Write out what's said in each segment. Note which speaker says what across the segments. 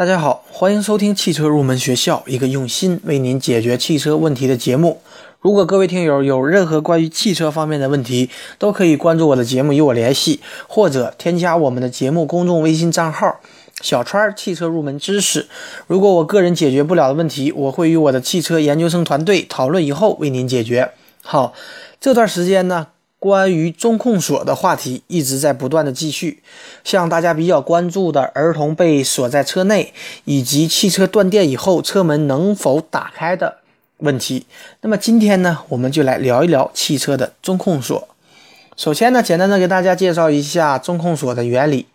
Speaker 1: 大家好，欢迎收听汽车入门学校，一个用心为您解决汽车问题的节目。如果各位听友有任何关于汽车方面的问题，都可以关注我的节目与我联系，或者添加我们的节目公众微信账号“小川汽车入门知识”。如果我个人解决不了的问题，我会与我的汽车研究生团队讨论以后为您解决。好，这段时间呢。关于中控锁的话题一直在不断的继续，像大家比较关注的儿童被锁在车内，以及汽车断电以后车门能否打开的问题。那么今天呢，我们就来聊一聊汽车的中控锁。首先呢，简单的给大家介绍一下中控锁的原理。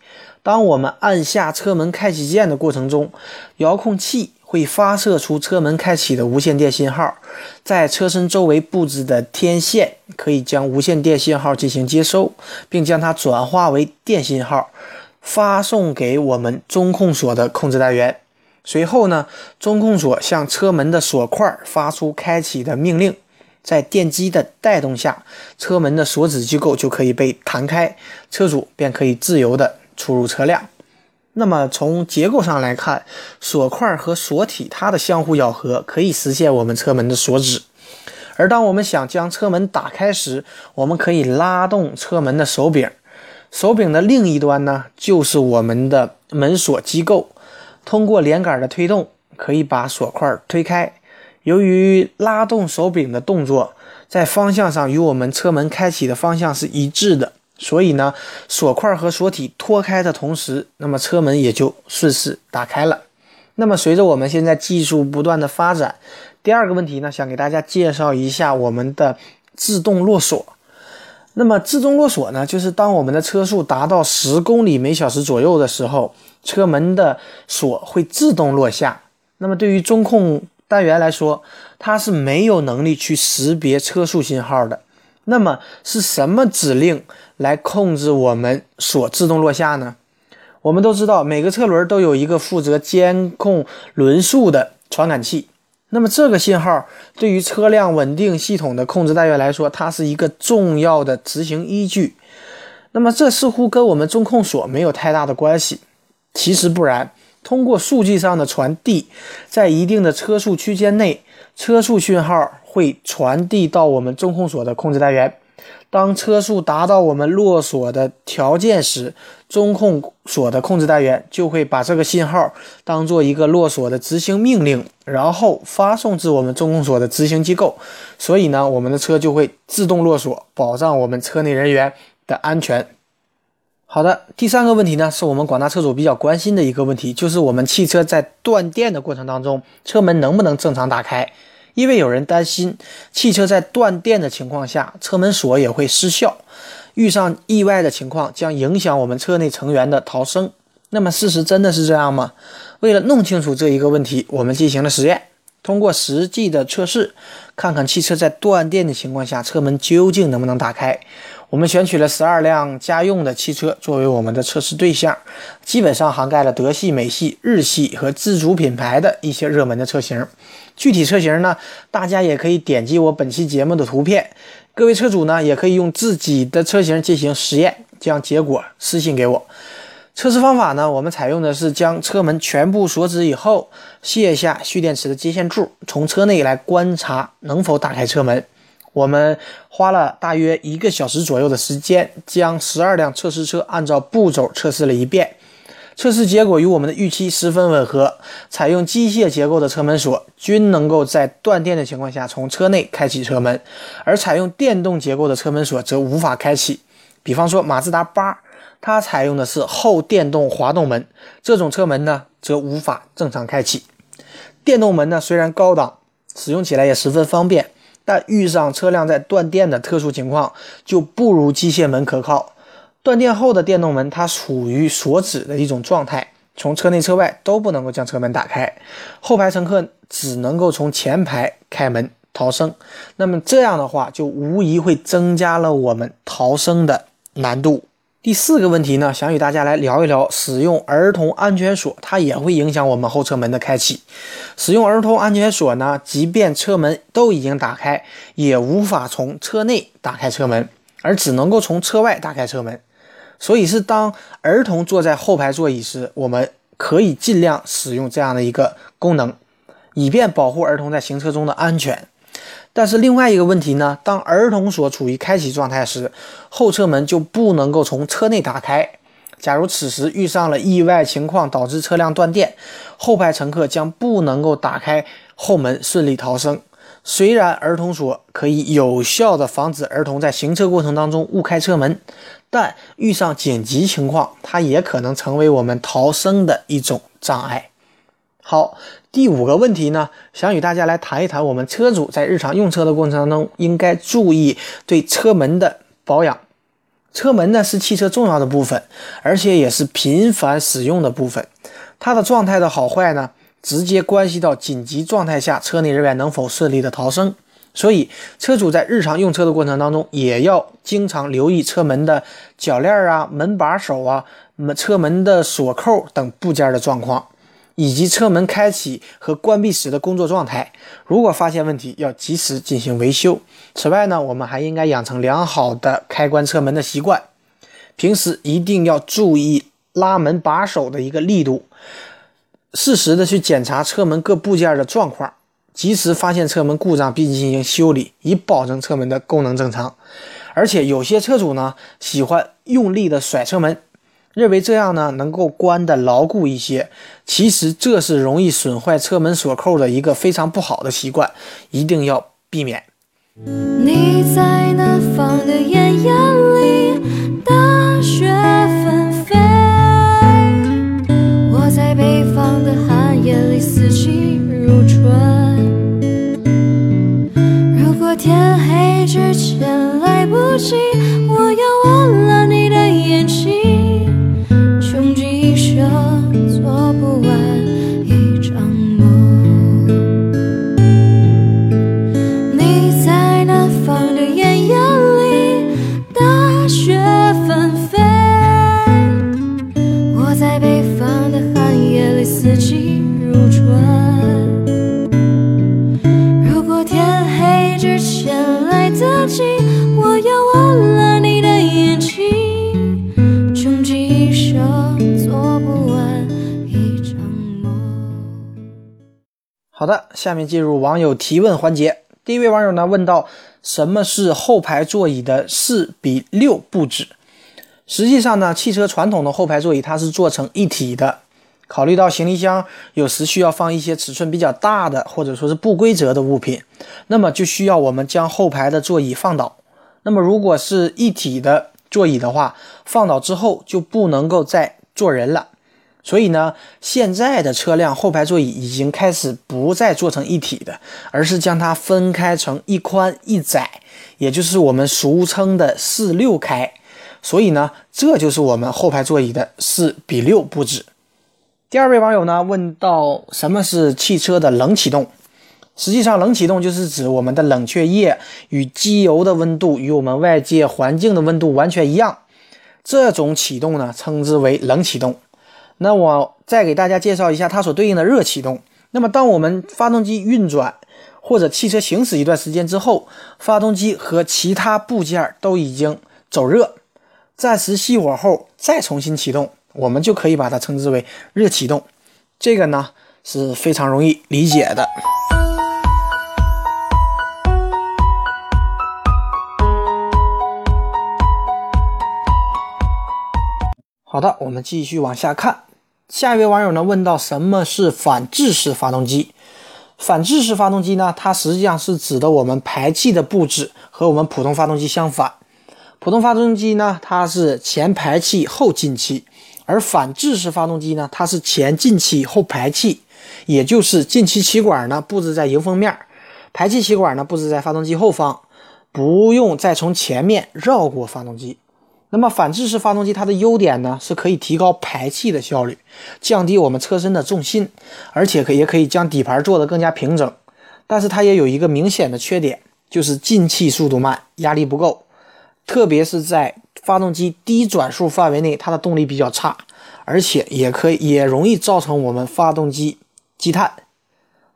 Speaker 1: 当我们按下车门开启键的过程中，遥控器。会发射出车门开启的无线电信号，在车身周围布置的天线可以将无线电信号进行接收，并将它转化为电信号，发送给我们中控锁的控制单元。随后呢，中控锁向车门的锁块发出开启的命令，在电机的带动下，车门的锁止机构就可以被弹开，车主便可以自由的出入车辆。那么从结构上来看，锁块和锁体它的相互咬合可以实现我们车门的锁止。而当我们想将车门打开时，我们可以拉动车门的手柄，手柄的另一端呢就是我们的门锁机构，通过连杆的推动可以把锁块推开。由于拉动手柄的动作在方向上与我们车门开启的方向是一致的。所以呢，锁块和锁体脱开的同时，那么车门也就顺势打开了。那么随着我们现在技术不断的发展，第二个问题呢，想给大家介绍一下我们的自动落锁。那么自动落锁呢，就是当我们的车速达到十公里每小时左右的时候，车门的锁会自动落下。那么对于中控单元来说，它是没有能力去识别车速信号的。那么是什么指令来控制我们锁自动落下呢？我们都知道，每个车轮都有一个负责监控轮速的传感器。那么这个信号对于车辆稳定系统的控制单元来说，它是一个重要的执行依据。那么这似乎跟我们中控锁没有太大的关系，其实不然。通过数据上的传递，在一定的车速区间内，车速讯号。会传递到我们中控锁的控制单元。当车速达到我们落锁的条件时，中控锁的控制单元就会把这个信号当做一个落锁的执行命令，然后发送至我们中控锁的执行机构。所以呢，我们的车就会自动落锁，保障我们车内人员的安全。好的，第三个问题呢，是我们广大车主比较关心的一个问题，就是我们汽车在断电的过程当中，车门能不能正常打开？因为有人担心汽车在断电的情况下，车门锁也会失效，遇上意外的情况将影响我们车内成员的逃生。那么事实真的是这样吗？为了弄清楚这一个问题，我们进行了实验，通过实际的测试，看看汽车在断电的情况下，车门究竟能不能打开。我们选取了十二辆家用的汽车作为我们的测试对象，基本上涵盖了德系、美系、日系和自主品牌的一些热门的车型。具体车型呢，大家也可以点击我本期节目的图片。各位车主呢，也可以用自己的车型进行实验，将结果私信给我。测试方法呢，我们采用的是将车门全部锁止以后，卸下蓄电池的接线柱，从车内来观察能否打开车门。我们花了大约一个小时左右的时间，将十二辆测试车按照步骤测试了一遍。测试结果与我们的预期十分吻合，采用机械结构的车门锁均能够在断电的情况下从车内开启车门，而采用电动结构的车门锁则无法开启。比方说马自达八，它采用的是后电动滑动门，这种车门呢则无法正常开启。电动门呢虽然高档，使用起来也十分方便，但遇上车辆在断电的特殊情况，就不如机械门可靠。断电后的电动门，它处于锁止的一种状态，从车内车外都不能够将车门打开，后排乘客只能够从前排开门逃生。那么这样的话，就无疑会增加了我们逃生的难度。第四个问题呢，想与大家来聊一聊，使用儿童安全锁，它也会影响我们后车门的开启。使用儿童安全锁呢，即便车门都已经打开，也无法从车内打开车门，而只能够从车外打开车门。所以是当儿童坐在后排座椅时，我们可以尽量使用这样的一个功能，以便保护儿童在行车中的安全。但是另外一个问题呢，当儿童所处于开启状态时，后车门就不能够从车内打开。假如此时遇上了意外情况，导致车辆断电，后排乘客将不能够打开后门顺利逃生。虽然儿童锁可以有效的防止儿童在行车过程当中误开车门，但遇上紧急情况，它也可能成为我们逃生的一种障碍。好，第五个问题呢，想与大家来谈一谈我们车主在日常用车的过程当中应该注意对车门的保养。车门呢是汽车重要的部分，而且也是频繁使用的部分。它的状态的好坏呢，直接关系到紧急状态下车内人员能否顺利的逃生。所以，车主在日常用车的过程当中，也要经常留意车门的铰链啊、门把手啊、门车门的锁扣等部件的状况。以及车门开启和关闭时的工作状态，如果发现问题，要及时进行维修。此外呢，我们还应该养成良好的开关车门的习惯，平时一定要注意拉门把手的一个力度，适时的去检查车门各部件的状况，及时发现车门故障并进行修理，以保证车门的功能正常。而且有些车主呢，喜欢用力的甩车门。认为这样呢能够关的牢固一些，其实这是容易损坏车门锁扣的一个非常不好的习惯，一定要避免。你在南方的艳阳好的，下面进入网友提问环节。第一位网友呢问到：什么是后排座椅的四比六布置？实际上呢，汽车传统的后排座椅它是做成一体的。考虑到行李箱有时需要放一些尺寸比较大的或者说是不规则的物品，那么就需要我们将后排的座椅放倒。那么如果是一体的座椅的话，放倒之后就不能够再坐人了。所以呢，现在的车辆后排座椅已经开始不再做成一体的，而是将它分开成一宽一窄，也就是我们俗称的四六开。所以呢，这就是我们后排座椅的四比六布置。第二位网友呢问到，什么是汽车的冷启动？实际上，冷启动就是指我们的冷却液与机油的温度与我们外界环境的温度完全一样，这种启动呢称之为冷启动。那我再给大家介绍一下它所对应的热启动。那么，当我们发动机运转或者汽车行驶一段时间之后，发动机和其他部件都已经走热，暂时熄火后再重新启动，我们就可以把它称之为热启动。这个呢是非常容易理解的。好的，我们继续往下看。下一位网友呢问到：什么是反制式发动机？反制式发动机呢？它实际上是指的我们排气的布置和我们普通发动机相反。普通发动机呢，它是前排气后进气，而反制式发动机呢，它是前进气后排气，也就是进气气管呢布置在迎风面，排气气管呢布置在发动机后方，不用再从前面绕过发动机。那么反制式发动机它的优点呢，是可以提高排气的效率，降低我们车身的重心，而且可也可以将底盘做得更加平整。但是它也有一个明显的缺点，就是进气速度慢，压力不够，特别是在发动机低转速范围内，它的动力比较差，而且也可以也容易造成我们发动机积碳。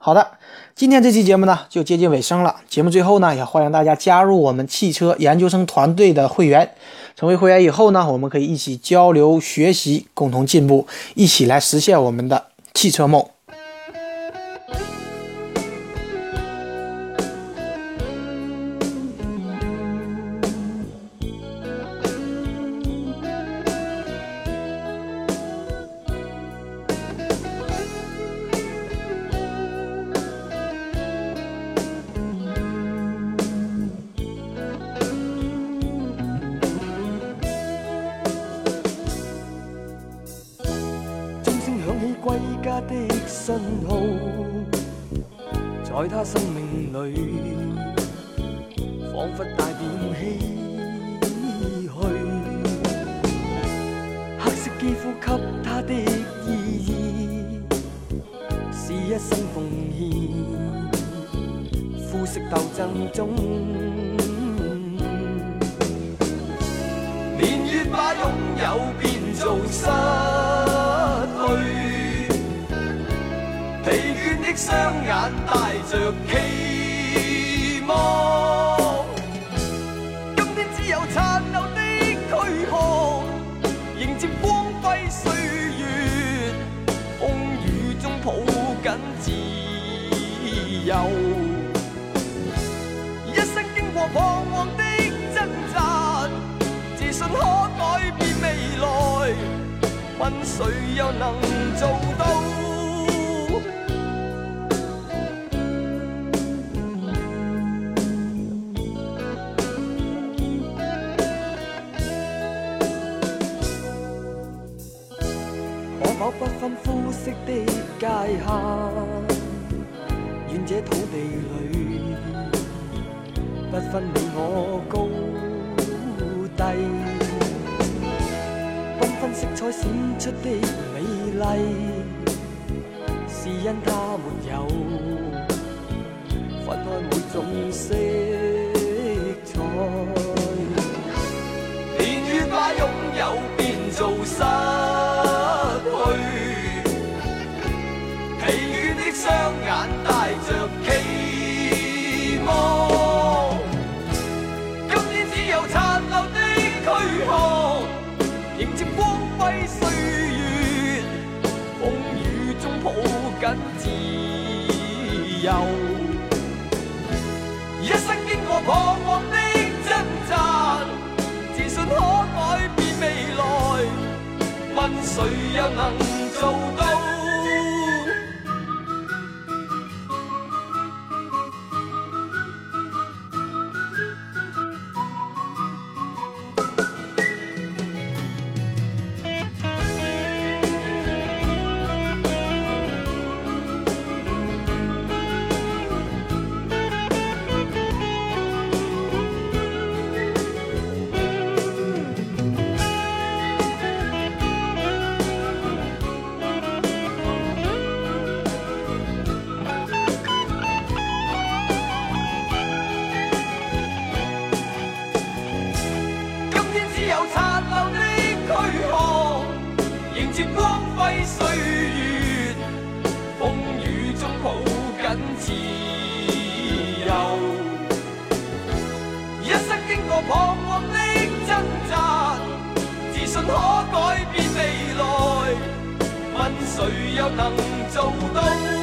Speaker 1: 好的，今天这期节目呢就接近尾声了。节目最后呢，也欢迎大家加入我们汽车研究生团队的会员。成为会员以后呢，我们可以一起交流学习，共同进步，一起来实现我们的汽车梦。
Speaker 2: 在他生命里，仿佛带点唏嘘。黑色肌肤给他的意义，是一生奉献。肤色斗争中，年月把拥有变做失的双眼带着期望，今天只有残留的躯壳，迎接光辉岁月，风雨中抱紧自由。一生经过彷徨的挣扎，自信可改变未来，问谁又能做到？色的界限，愿这土地里不分你我高低。缤纷色彩闪出的美丽，是因它没有分开每种色彩。年月把拥有变做失。彷徨的挣扎，自信可改变未来，问谁又能做到？光辉岁月风雨中抱紧自由。一生经过彷徨的挣扎自信可改变未来。问谁又能做到？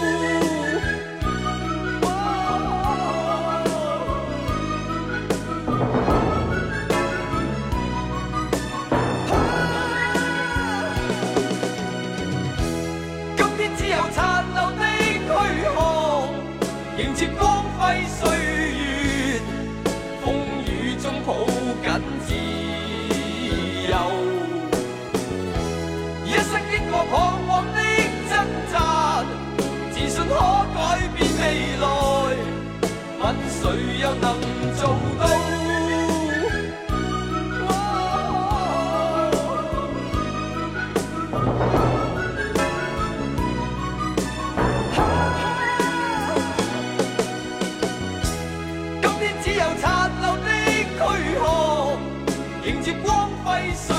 Speaker 2: 紧自迎接光辉。